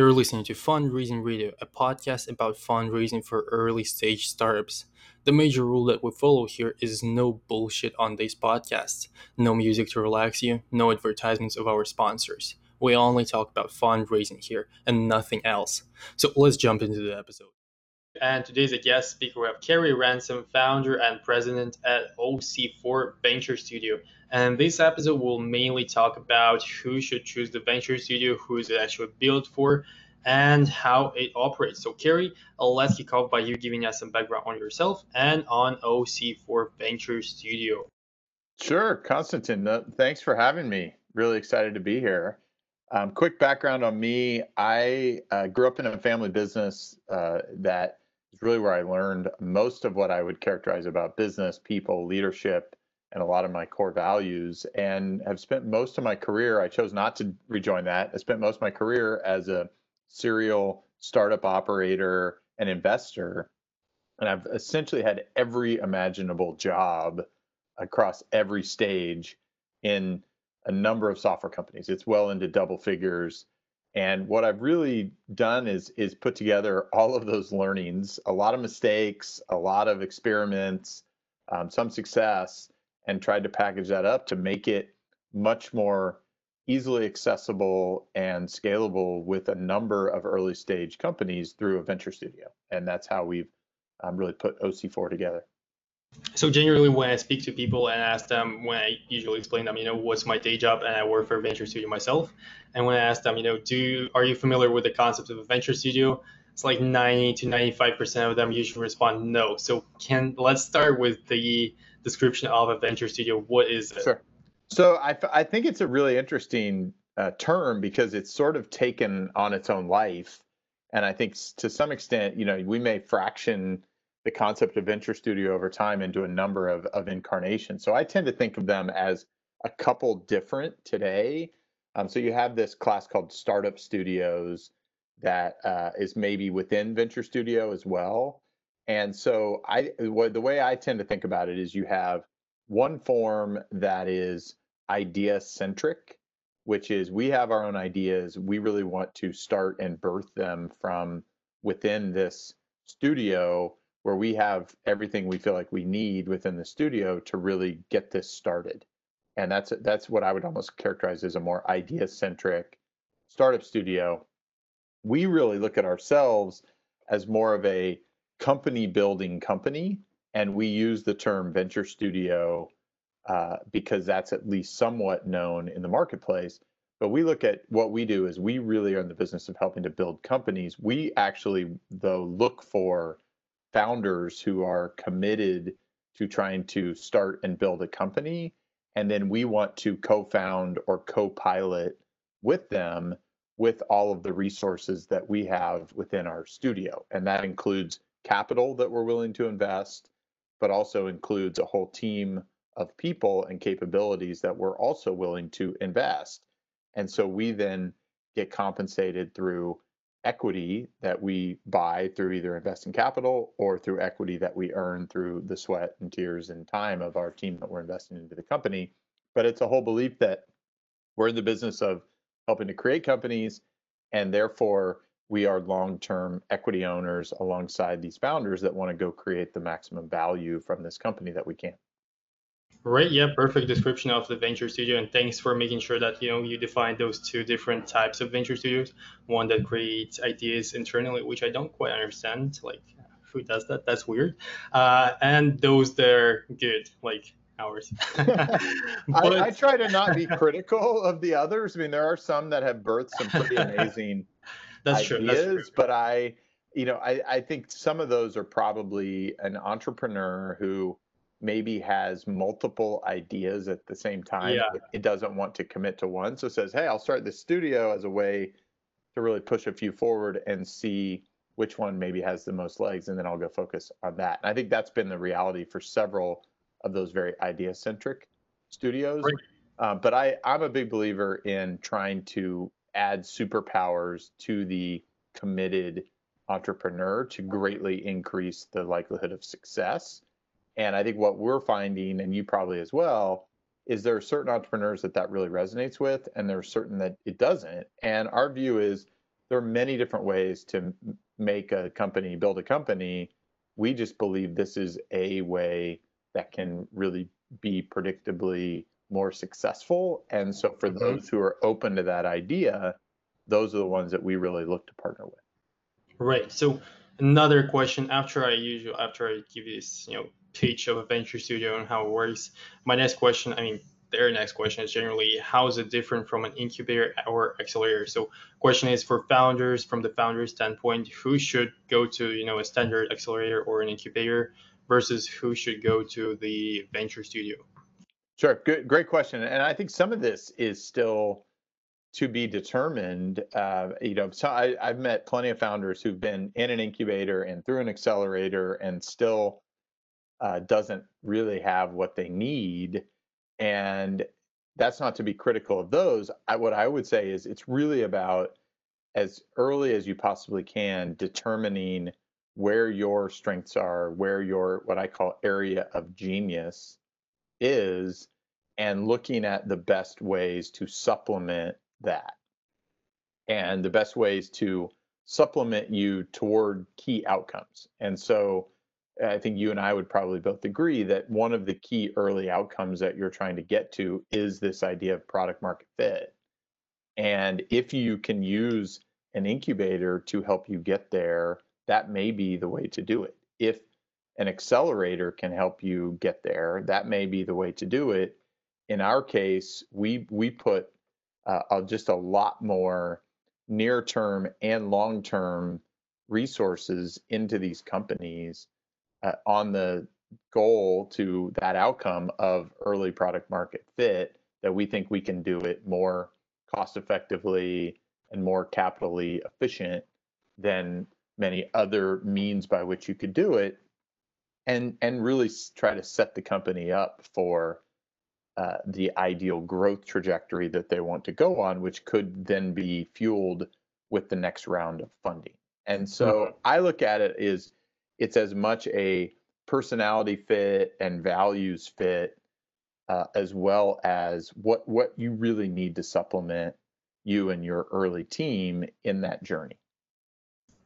You're listening to Fundraising Radio, a podcast about fundraising for early stage startups. The major rule that we follow here is no bullshit on these podcasts, no music to relax you, no advertisements of our sponsors. We only talk about fundraising here and nothing else. So let's jump into the episode. And today's a guest speaker. We have Kerry Ransom, founder and president at OC4 Venture Studio. And this episode will mainly talk about who should choose the venture studio, who is it actually built for, and how it operates. So, Kerry, let's kick off by you giving us some background on yourself and on OC4 Venture Studio. Sure, Konstantin. Uh, thanks for having me. Really excited to be here. Um, quick background on me I uh, grew up in a family business uh, that is really where I learned most of what I would characterize about business, people, leadership, and a lot of my core values and have spent most of my career i chose not to rejoin that i spent most of my career as a serial startup operator and investor and i've essentially had every imaginable job across every stage in a number of software companies. It's well into double figures and what i've really done is is put together all of those learnings a lot of mistakes a lot of experiments um, some success and tried to package that up to make it much more easily accessible and scalable with a number of early stage companies through a venture studio. And that's how we've um, really put OC4 together. So generally, when I speak to people and ask them, when I usually explain them, you know, what's my day job, and I work for a venture studio myself, and when I ask them, you know, do are you familiar with the concept of a venture studio? It's like 90 to 95 percent of them usually respond no. So can let's start with the description of a venture studio. What is it? Sure. So I, I think it's a really interesting uh, term because it's sort of taken on its own life. And I think to some extent, you know, we may fraction the concept of venture studio over time into a number of, of incarnations. So I tend to think of them as a couple different today. Um, so you have this class called startup studios that uh, is maybe within venture studio as well. And so I the way I tend to think about it is you have one form that is idea centric, which is we have our own ideas. We really want to start and birth them from within this studio where we have everything we feel like we need within the studio to really get this started. And that's that's what I would almost characterize as a more idea centric startup studio. We really look at ourselves as more of a company building company, and we use the term venture studio uh, because that's at least somewhat known in the marketplace. But we look at what we do is we really are in the business of helping to build companies. We actually, though, look for founders who are committed to trying to start and build a company. And then we want to co found or co pilot with them with all of the resources that we have within our studio. And that includes capital that we're willing to invest, but also includes a whole team of people and capabilities that we're also willing to invest. And so we then get compensated through equity that we buy through either investing capital or through equity that we earn through the sweat and tears and time of our team that we're investing into the company. But it's a whole belief that we're in the business of helping to create companies and therefore we are long-term equity owners alongside these founders that want to go create the maximum value from this company that we can. Right. Yeah. Perfect description of the venture studio, and thanks for making sure that you know you define those two different types of venture studios. One that creates ideas internally, which I don't quite understand. Like, who does that? That's weird. Uh, and those that are good, like ours. but... I, I, try to not be critical of the others. I mean, there are some that have birthed some pretty amazing that's true. That's true. But I, you know, I, I think some of those are probably an entrepreneur who maybe has multiple ideas at the same time. Yeah. It doesn't want to commit to one. So says, hey, I'll start the studio as a way to really push a few forward and see which one maybe has the most legs, and then I'll go focus on that. And I think that's been the reality for several of those very idea centric studios. Right. Um, but I, I'm a big believer in trying to add superpowers to the committed entrepreneur to greatly increase the likelihood of success. And I think what we're finding, and you probably as well, is there are certain entrepreneurs that that really resonates with, and there are certain that it doesn't. And our view is there are many different ways to make a company build a company we just believe this is a way that can really be predictably more successful and so for mm-hmm. those who are open to that idea those are the ones that we really look to partner with right so another question after I usually after I give this you know pitch of a venture studio and how it works. My next question, I mean, their next question is generally how is it different from an incubator or accelerator? So question is for founders from the founder standpoint, who should go to you know a standard accelerator or an incubator versus who should go to the venture studio? Sure, good, great question, and I think some of this is still to be determined. Uh, you know, so I, I've met plenty of founders who've been in an incubator and through an accelerator and still uh, doesn't really have what they need. And that's not to be critical of those. I, what I would say is it's really about as early as you possibly can determining where your strengths are, where your what I call area of genius is, and looking at the best ways to supplement that. And the best ways to supplement you toward key outcomes. And so I think you and I would probably both agree that one of the key early outcomes that you're trying to get to is this idea of product market fit. And if you can use an incubator to help you get there, that may be the way to do it. If an accelerator can help you get there, that may be the way to do it. In our case, we we put uh, just a lot more near term and long term resources into these companies uh, on the goal to that outcome of early product market fit that we think we can do it more cost effectively and more capitally efficient than many other means by which you could do it and and really try to set the company up for uh, the ideal growth trajectory that they want to go on, which could then be fueled with the next round of funding. And so mm-hmm. I look at it as it's as much a personality fit and values fit, uh, as well as what what you really need to supplement you and your early team in that journey.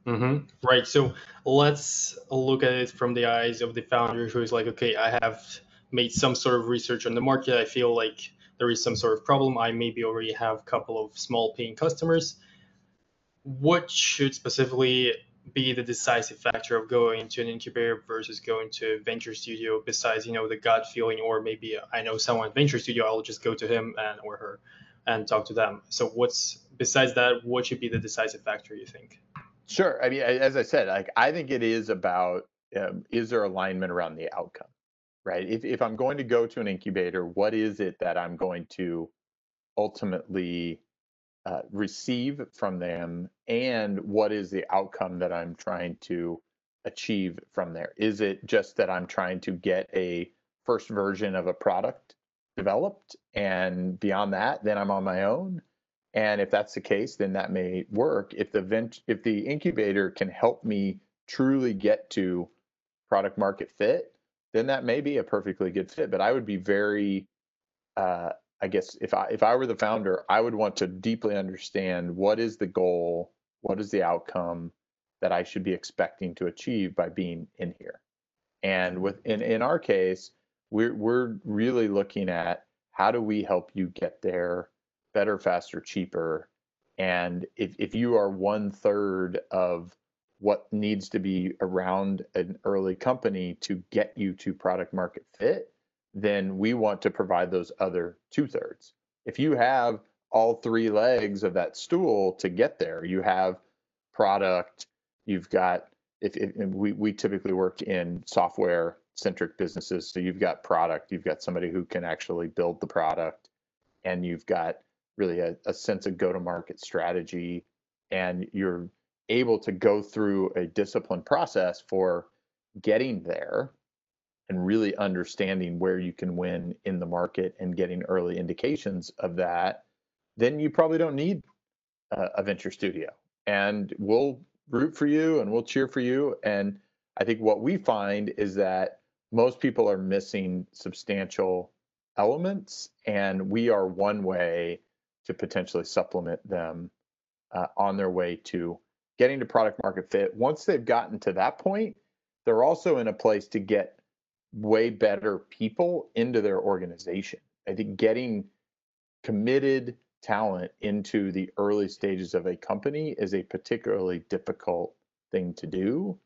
Mm-hmm. Right. So let's look at it from the eyes of the founder who is like, okay, I have made some sort of research on the market, I feel like there is some sort of problem. I maybe already have a couple of small paying customers. What should specifically be the decisive factor of going to an incubator versus going to venture studio besides you know the gut feeling or maybe i know someone at venture studio i'll just go to him and or her and talk to them. So what's besides that what should be the decisive factor you think? Sure. I mean as i said like i think it is about um, is there alignment around the outcome right? If, if I'm going to go to an incubator, what is it that I'm going to ultimately uh, receive from them? And what is the outcome that I'm trying to achieve from there? Is it just that I'm trying to get a first version of a product developed and beyond that, then I'm on my own? And if that's the case, then that may work. If the vent, if the incubator can help me truly get to product market fit, then that may be a perfectly good fit. But I would be very, uh, I guess, if I if I were the founder, I would want to deeply understand what is the goal, what is the outcome that I should be expecting to achieve by being in here. And with in in our case, we're we're really looking at how do we help you get there better, faster, cheaper. And if if you are one third of what needs to be around an early company to get you to product market fit, then we want to provide those other two thirds. If you have all three legs of that stool to get there, you have product, you've got if, if we, we typically work in software centric businesses. So you've got product, you've got somebody who can actually build the product, and you've got really a, a sense of go to market strategy, and you're able to go through a disciplined process for getting there and really understanding where you can win in the market and getting early indications of that, then you probably don't need a, venture studio. And we'll root for you and we'll cheer for you. And I think what we find is that most people are missing substantial elements, and we are one way to potentially supplement them uh, on their way to getting to product market fit. Once they've gotten to that point, they're also in a place to get way better people into their organization. I think getting committed talent into the early stages of a company is a particularly difficult thing to do.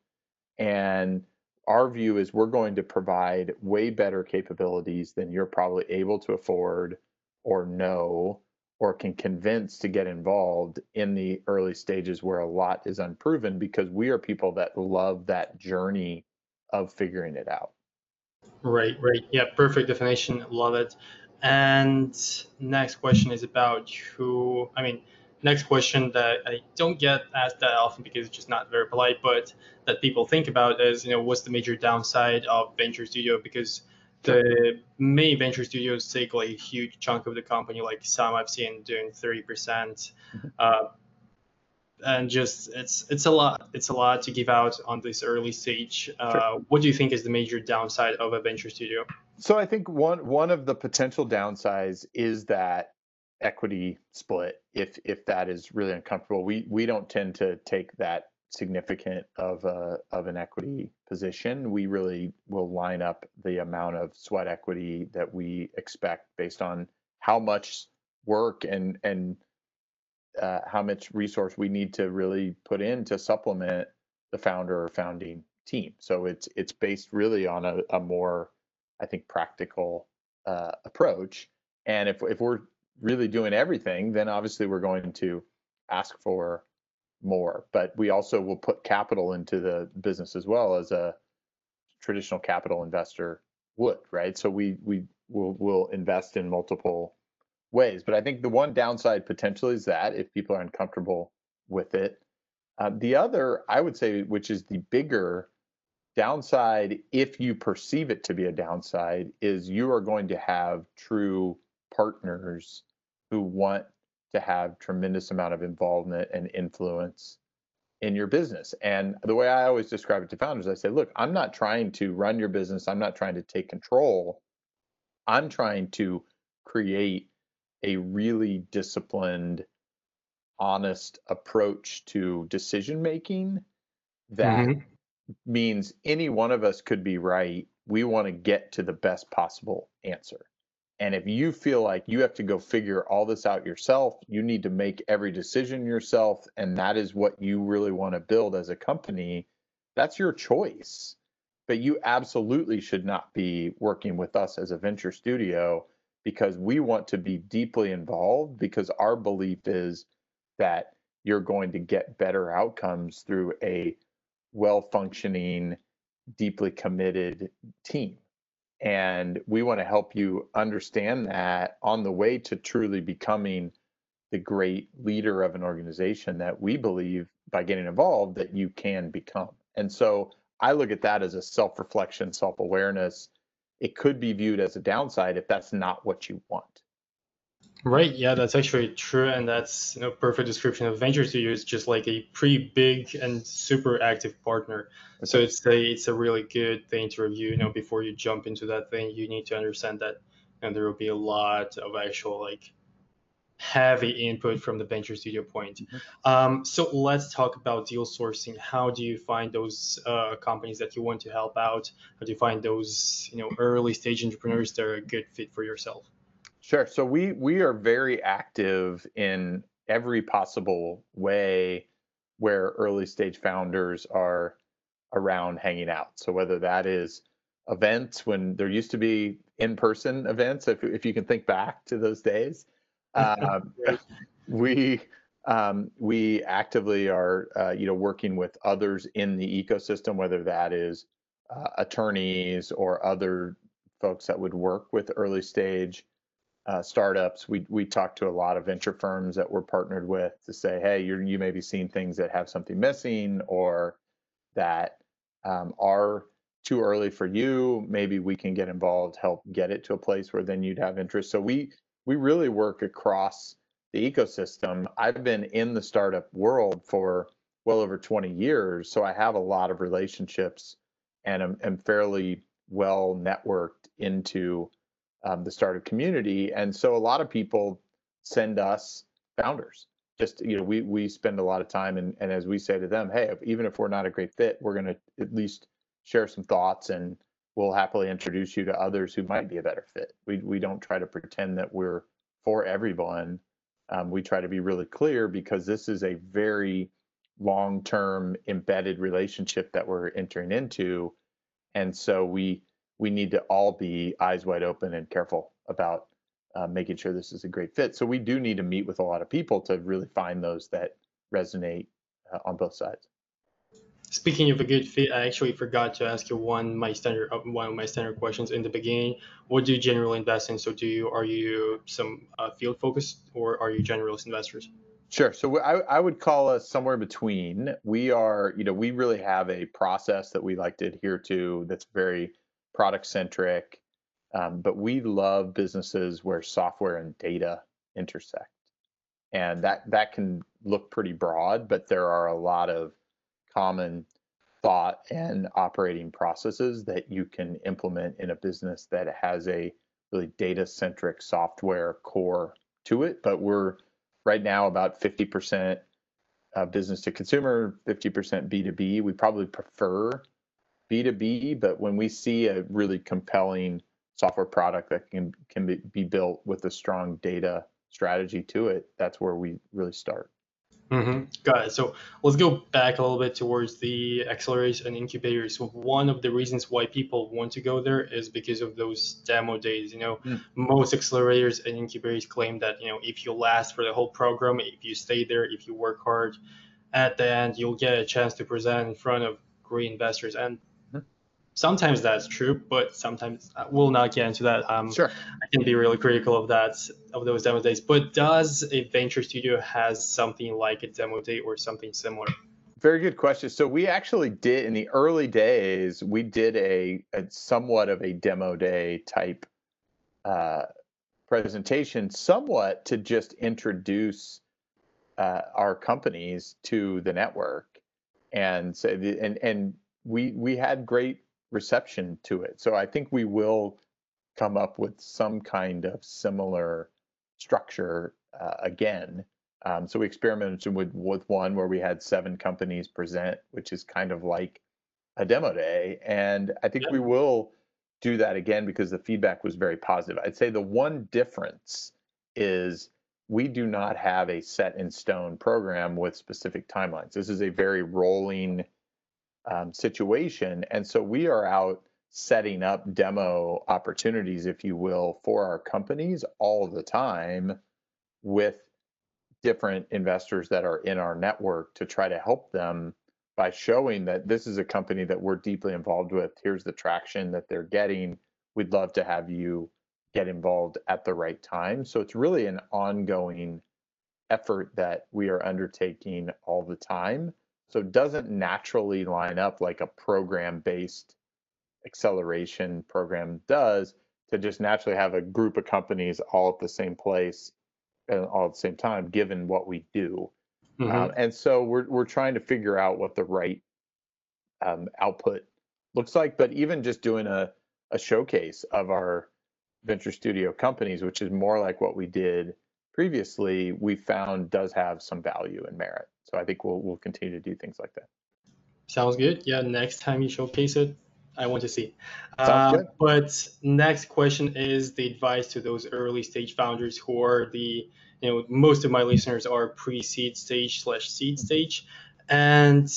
And our view is we're going to provide way better capabilities than you're probably able to afford or know or can convince to get involved in the early stages where a lot is unproven because we are people that love that journey of figuring it out. Right, right. Yeah, perfect definition. Love it. And next question is about who, I mean, next question that I don't get asked that often because it's just not very polite, but that people think about is, you know, what's the major downside of venture studio? Because the main venture studios take like a huge chunk of the company, like some I've seen doing 30%. mm-hmm. uh, and just it's it's a lot it's a lot to give out on this early stage. Uh, sure. What do you think is the major downside of a venture studio? So I think one one of the potential downsides is that equity split if if that is really uncomfortable. We we don't tend to take that significant of a of an equity position. We really will line up the amount of sweat equity that we expect based on how much work and and uh, how much resource we need to really put in to supplement the founder or founding team. So it's it's based really on a, a more I think, practical uh, approach. And if if we're really doing everything, then obviously we're going to ask for more. But we also will put capital into the business as well as a traditional capital investor would, right? So we we will will invest in multiple ways. But I think the one downside potentially is that if people are uncomfortable with it. Uh, the other, I would say, which is the bigger downside, if you perceive it to be a downside, is you are going to have true partners who want to have tremendous amount of involvement and influence in your business. And the way I always describe it to founders, I say, look, I'm not trying to run your business. I'm not trying to take control. I'm trying to create a really disciplined, honest approach to decision making that mm-hmm means any one of us could be right. We want to get to the best possible answer. And if you feel like you have to go figure all this out yourself, you need to make every decision yourself, and that is what you really want to build as a company, that's your choice. But you absolutely should not be working with us as a venture studio because we want to be deeply involved because our belief is that you're going to get better outcomes through a well functioning, deeply committed team. And we want to help you understand that on the way to truly becoming the great leader of an organization that we believe by getting involved that you can become. And so I look at that as a self reflection, self awareness. It could be viewed as a downside if that's not what you want. Right. Yeah, that's actually true, and that's you know perfect description of venture is just like a pretty big and super active partner. So it's a it's a really good thing to review. You know, before you jump into that thing, you need to understand that and there will be a lot of actual like heavy input from the venture studio point. Mm-hmm. Um, so let's talk about deal sourcing. How do you find those uh, companies that you want to help out? How do you find those you know early stage entrepreneurs that are a good fit for yourself? Sure. So we we are very active in every possible way where early stage founders are around hanging out. So whether that is events when there used to be in-person events, if if you can think back to those days, um, we um, we actively are uh, you know working with others in the ecosystem, whether that is uh, attorneys or other folks that would work with early stage uh, startups. We we talk to a lot of venture firms that we're partnered with to say, hey, you you may be seeing things that have something missing or that um, are too early for you. Maybe we can get involved, help get it to a place where then you'd have interest. So we we really work across the ecosystem. I've been in the startup world for well over 20 years, so I have a lot of relationships and am, am fairly well networked into um, the startup community. And so a lot of people send us founders just you know we we spend a lot of time and and as we say to them, hey, even if we're not a great fit, we're going to at least share some thoughts and we'll happily introduce you to others who might be a better fit. We we don't try to pretend that we're for everyone. Um, we try to be really clear because this is a very long-term embedded relationship that we're entering into, and so we we need to all be eyes wide open and careful about uh, making sure this is a great fit. So we do need to meet with a lot of people to really find those that resonate uh, on both sides. Speaking of a good fit, I actually forgot to ask you one my standard uh, one of my standard questions in the beginning. What do you generally invest in? So do you are you some uh, field focused or are you generalist investors? Sure. So I, I would call us somewhere between. We are, you know, we really have a process that we like to adhere to that's very product centric. Um, but we love businesses where software and data intersect, and that that can look pretty broad, but there are a lot of common thought and operating processes that you can implement in a business that has a really data centric software core to it. But we're right now about 50% uh, business to consumer, 50% B2B. We probably prefer B2B, but when we see a really compelling software product that can can be, be built with a strong data strategy to it, that's where we really start. Mm-hmm. Got it. So let's go back a little bit towards the accelerators and incubators. One of the reasons why people want to go there is because of those demo days. You know, mm. most accelerators and incubators claim that you know if you last for the whole program, if you stay there, if you work hard, at the end you'll get a chance to present in front of great investors. And sometimes that's true, but sometimes uh, we'll not get into that. Um, sure. I can be really critical of that of those demo days. But does a venture studio has something like a demo day or something similar? Very good question. So we actually did in the early days. We did a, a somewhat of a demo day type uh, presentation, somewhat to just introduce uh, our companies to the network, and so the, and and we we had great reception to it. So I think we will come up with some kind of similar structure uh, again. Um, so we experimented with with one where we had seven companies present, which is kind of like a demo day, and I think we will do that again because the feedback was very positive. I'd say the one difference is we do not have a set in stone program with specific timelines. This is a very rolling um, situation. And so we are out setting up demo opportunities, if you will, for our companies all the time with different investors that are in our network to try to help them by showing that this is a company that we're deeply involved with. Here's the traction that they're getting. We'd love to have you get involved at the right time. So it's really an ongoing effort that we are undertaking all the time so it doesn't naturally line up like a program based acceleration program does to just naturally have a group of companies all at the same place and all at the same time, given what we do. Mm-hmm. Um, and so we're, we're trying to figure out what the right um, output looks like. But even just doing a, a showcase of our venture studio companies, which is more like what we did previously, we found does have some value and merit. So I think we'll we'll continue to do things like that. Sounds good. Yeah, next time you showcase it, I want to see. Uh, but next question is the advice to those early stage founders who are the you know most of my listeners are pre-seed stage slash seed stage, and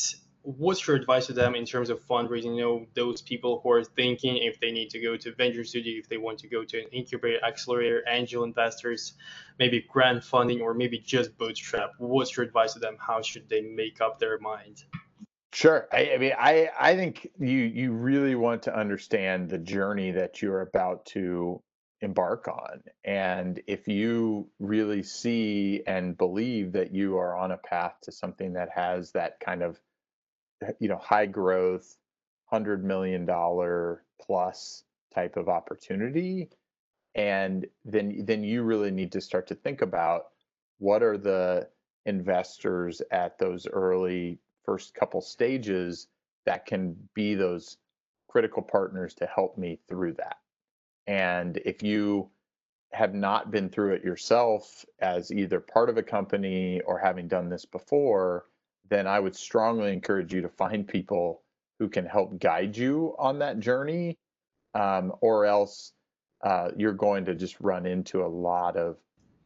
what's your advice to them in terms of fundraising? You know, those people who are thinking if they need to go to venture studio, if they want to go to an incubator, accelerator, angel investors, maybe grant funding, or maybe just bootstrap. What's your advice to them? How should they make up their mind? Sure. I, I mean, I I think you you really want to understand the journey that you're about to embark on. And if you really see and believe that you are on a path to something that has that kind of you know high growth, hundred million dollar plus type of opportunity, and then then you really need to start to think about what are the investors at those early first couple stages that can be those critical partners to help me through that. And if you have not been through it yourself as either part of a company or having done this before, then I would strongly encourage you to find people who can help guide you on that journey, um, or else uh, you're going to just run into a lot of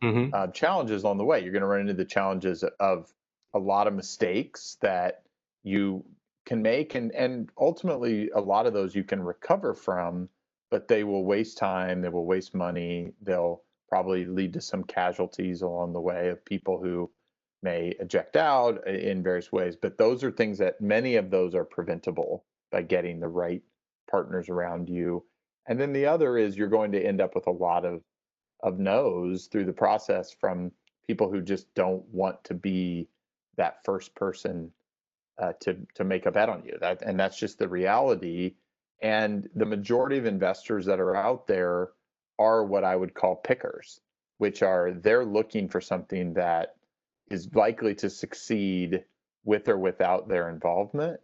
mm-hmm. uh, challenges on the way. You're going to run into the challenges of a lot of mistakes that you can make, and and ultimately a lot of those you can recover from but they will waste time, they will waste money, they'll probably lead to some casualties along the way of people who may eject out in various ways. But those are things that many of those are preventable by getting the right partners around you. And then the other is you're going to end up with a lot of of no's through the process from people who just don't want to be that first person uh, to to make a bet on you. That and that's just the reality. And the majority of investors that are out there are what I would call pickers, which are they're looking for something that is likely to succeed with or without their involvement.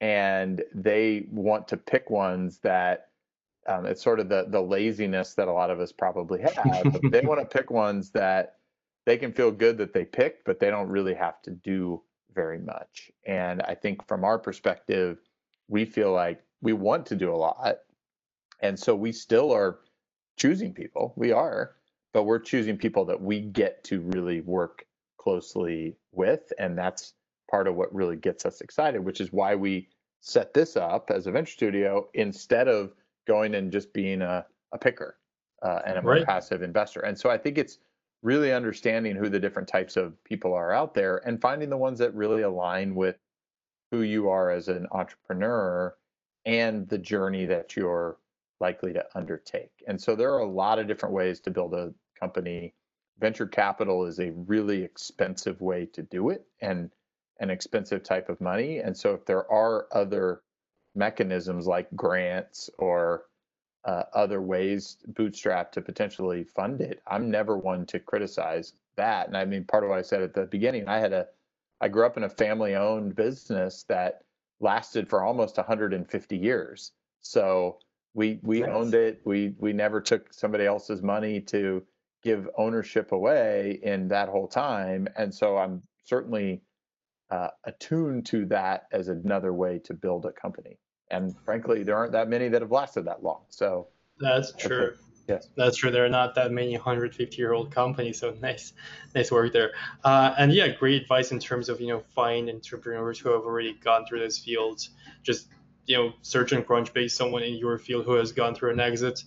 And they want to pick ones that um, it's sort of the the laziness that a lot of us probably have. they want to pick ones that they can feel good that they picked, but they don't really have to do very much. And I think from our perspective, we feel like we want to do a lot. And so we still are choosing people. We are, but we're choosing people that we get to really work closely with. And that's part of what really gets us excited, which is why we set this up as a venture studio instead of going and just being a, a picker uh, and a more right. passive investor. And so I think it's really understanding who the different types of people are out there and finding the ones that really align with who you are as an entrepreneur and the journey that you're likely to undertake. And so there are a lot of different ways to build a company. Venture capital is a really expensive way to do it and an expensive type of money. And so if there are other mechanisms like grants or uh, other ways bootstrap to potentially fund it, I'm never one to criticize that. And I mean, part of what I said at the beginning, I had a, I grew up in a family owned business that lasted for almost 150 years. So we we nice. owned it. We we never took somebody else's money to give ownership away in that whole time. And so I'm certainly uh, attuned to that as another way to build a company. And frankly, there aren't that many that have lasted that long. So that's true. Yes. That's true. There are not that many 150 year old companies. So nice, nice work there. Uh, and yeah, great advice in terms of, you know, find entrepreneurs who have already gone through this field. Just, you know, search on Crunchbase someone in your field who has gone through an exit.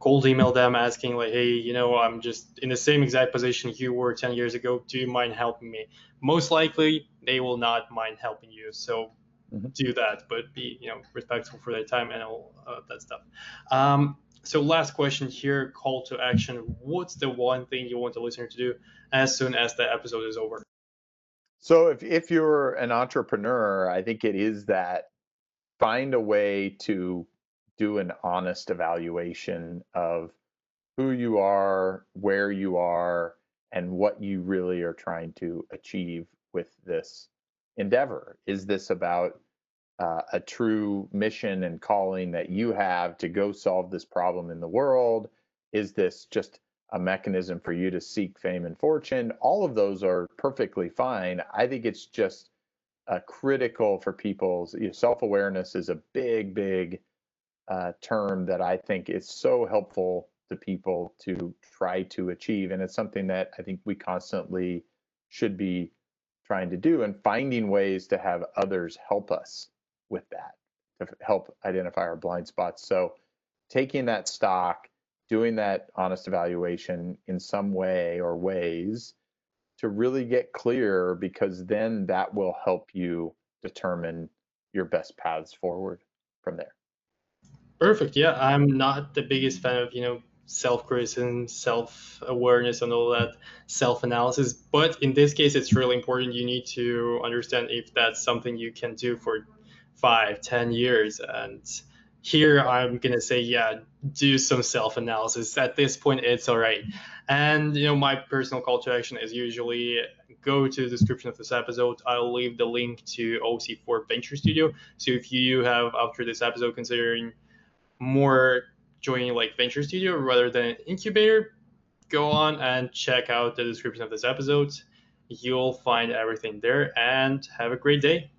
Cold email them asking like, hey, you know, I'm just in the same exact position you were 10 years ago. Do you mind helping me? Most likely, they will not mind helping you. So mm-hmm. do that, but be you know respectful for their time and all uh, that stuff. Um, so last question here, call to action. What's the one thing you want the listener to do as soon as the episode is over? So if if you're an entrepreneur, I think it is that find a way to do an honest evaluation of who you are, where you are, and what you really are trying to achieve with this endeavor. Is this about uh, a true mission and calling that you have to go solve this problem in the world? Is this just a mechanism for you to seek fame and fortune? All of those are perfectly fine. I think it's just uh, critical for people's you know, self awareness is a big, big uh, term that I think is so helpful to people to try to achieve. And it's something that I think we constantly should be trying to do and finding ways to have others help us with that to help identify our blind spots. So taking that stock, doing that honest evaluation in some way or ways to really get clear because then that will help you determine your best paths forward from there. Perfect. Yeah, I'm not the biggest fan of, you know, self-criticism, self-awareness and all that self-analysis, but in this case it's really important you need to understand if that's something you can do for five, ten years. And here I'm gonna say, yeah, do some self-analysis. At this point, it's all right. And you know, my personal call to action is usually go to the description of this episode. I'll leave the link to OC4 Venture Studio. So if you have after this episode considering more joining like Venture Studio rather than incubator, go on and check out the description of this episode. You'll find everything there and have a great day.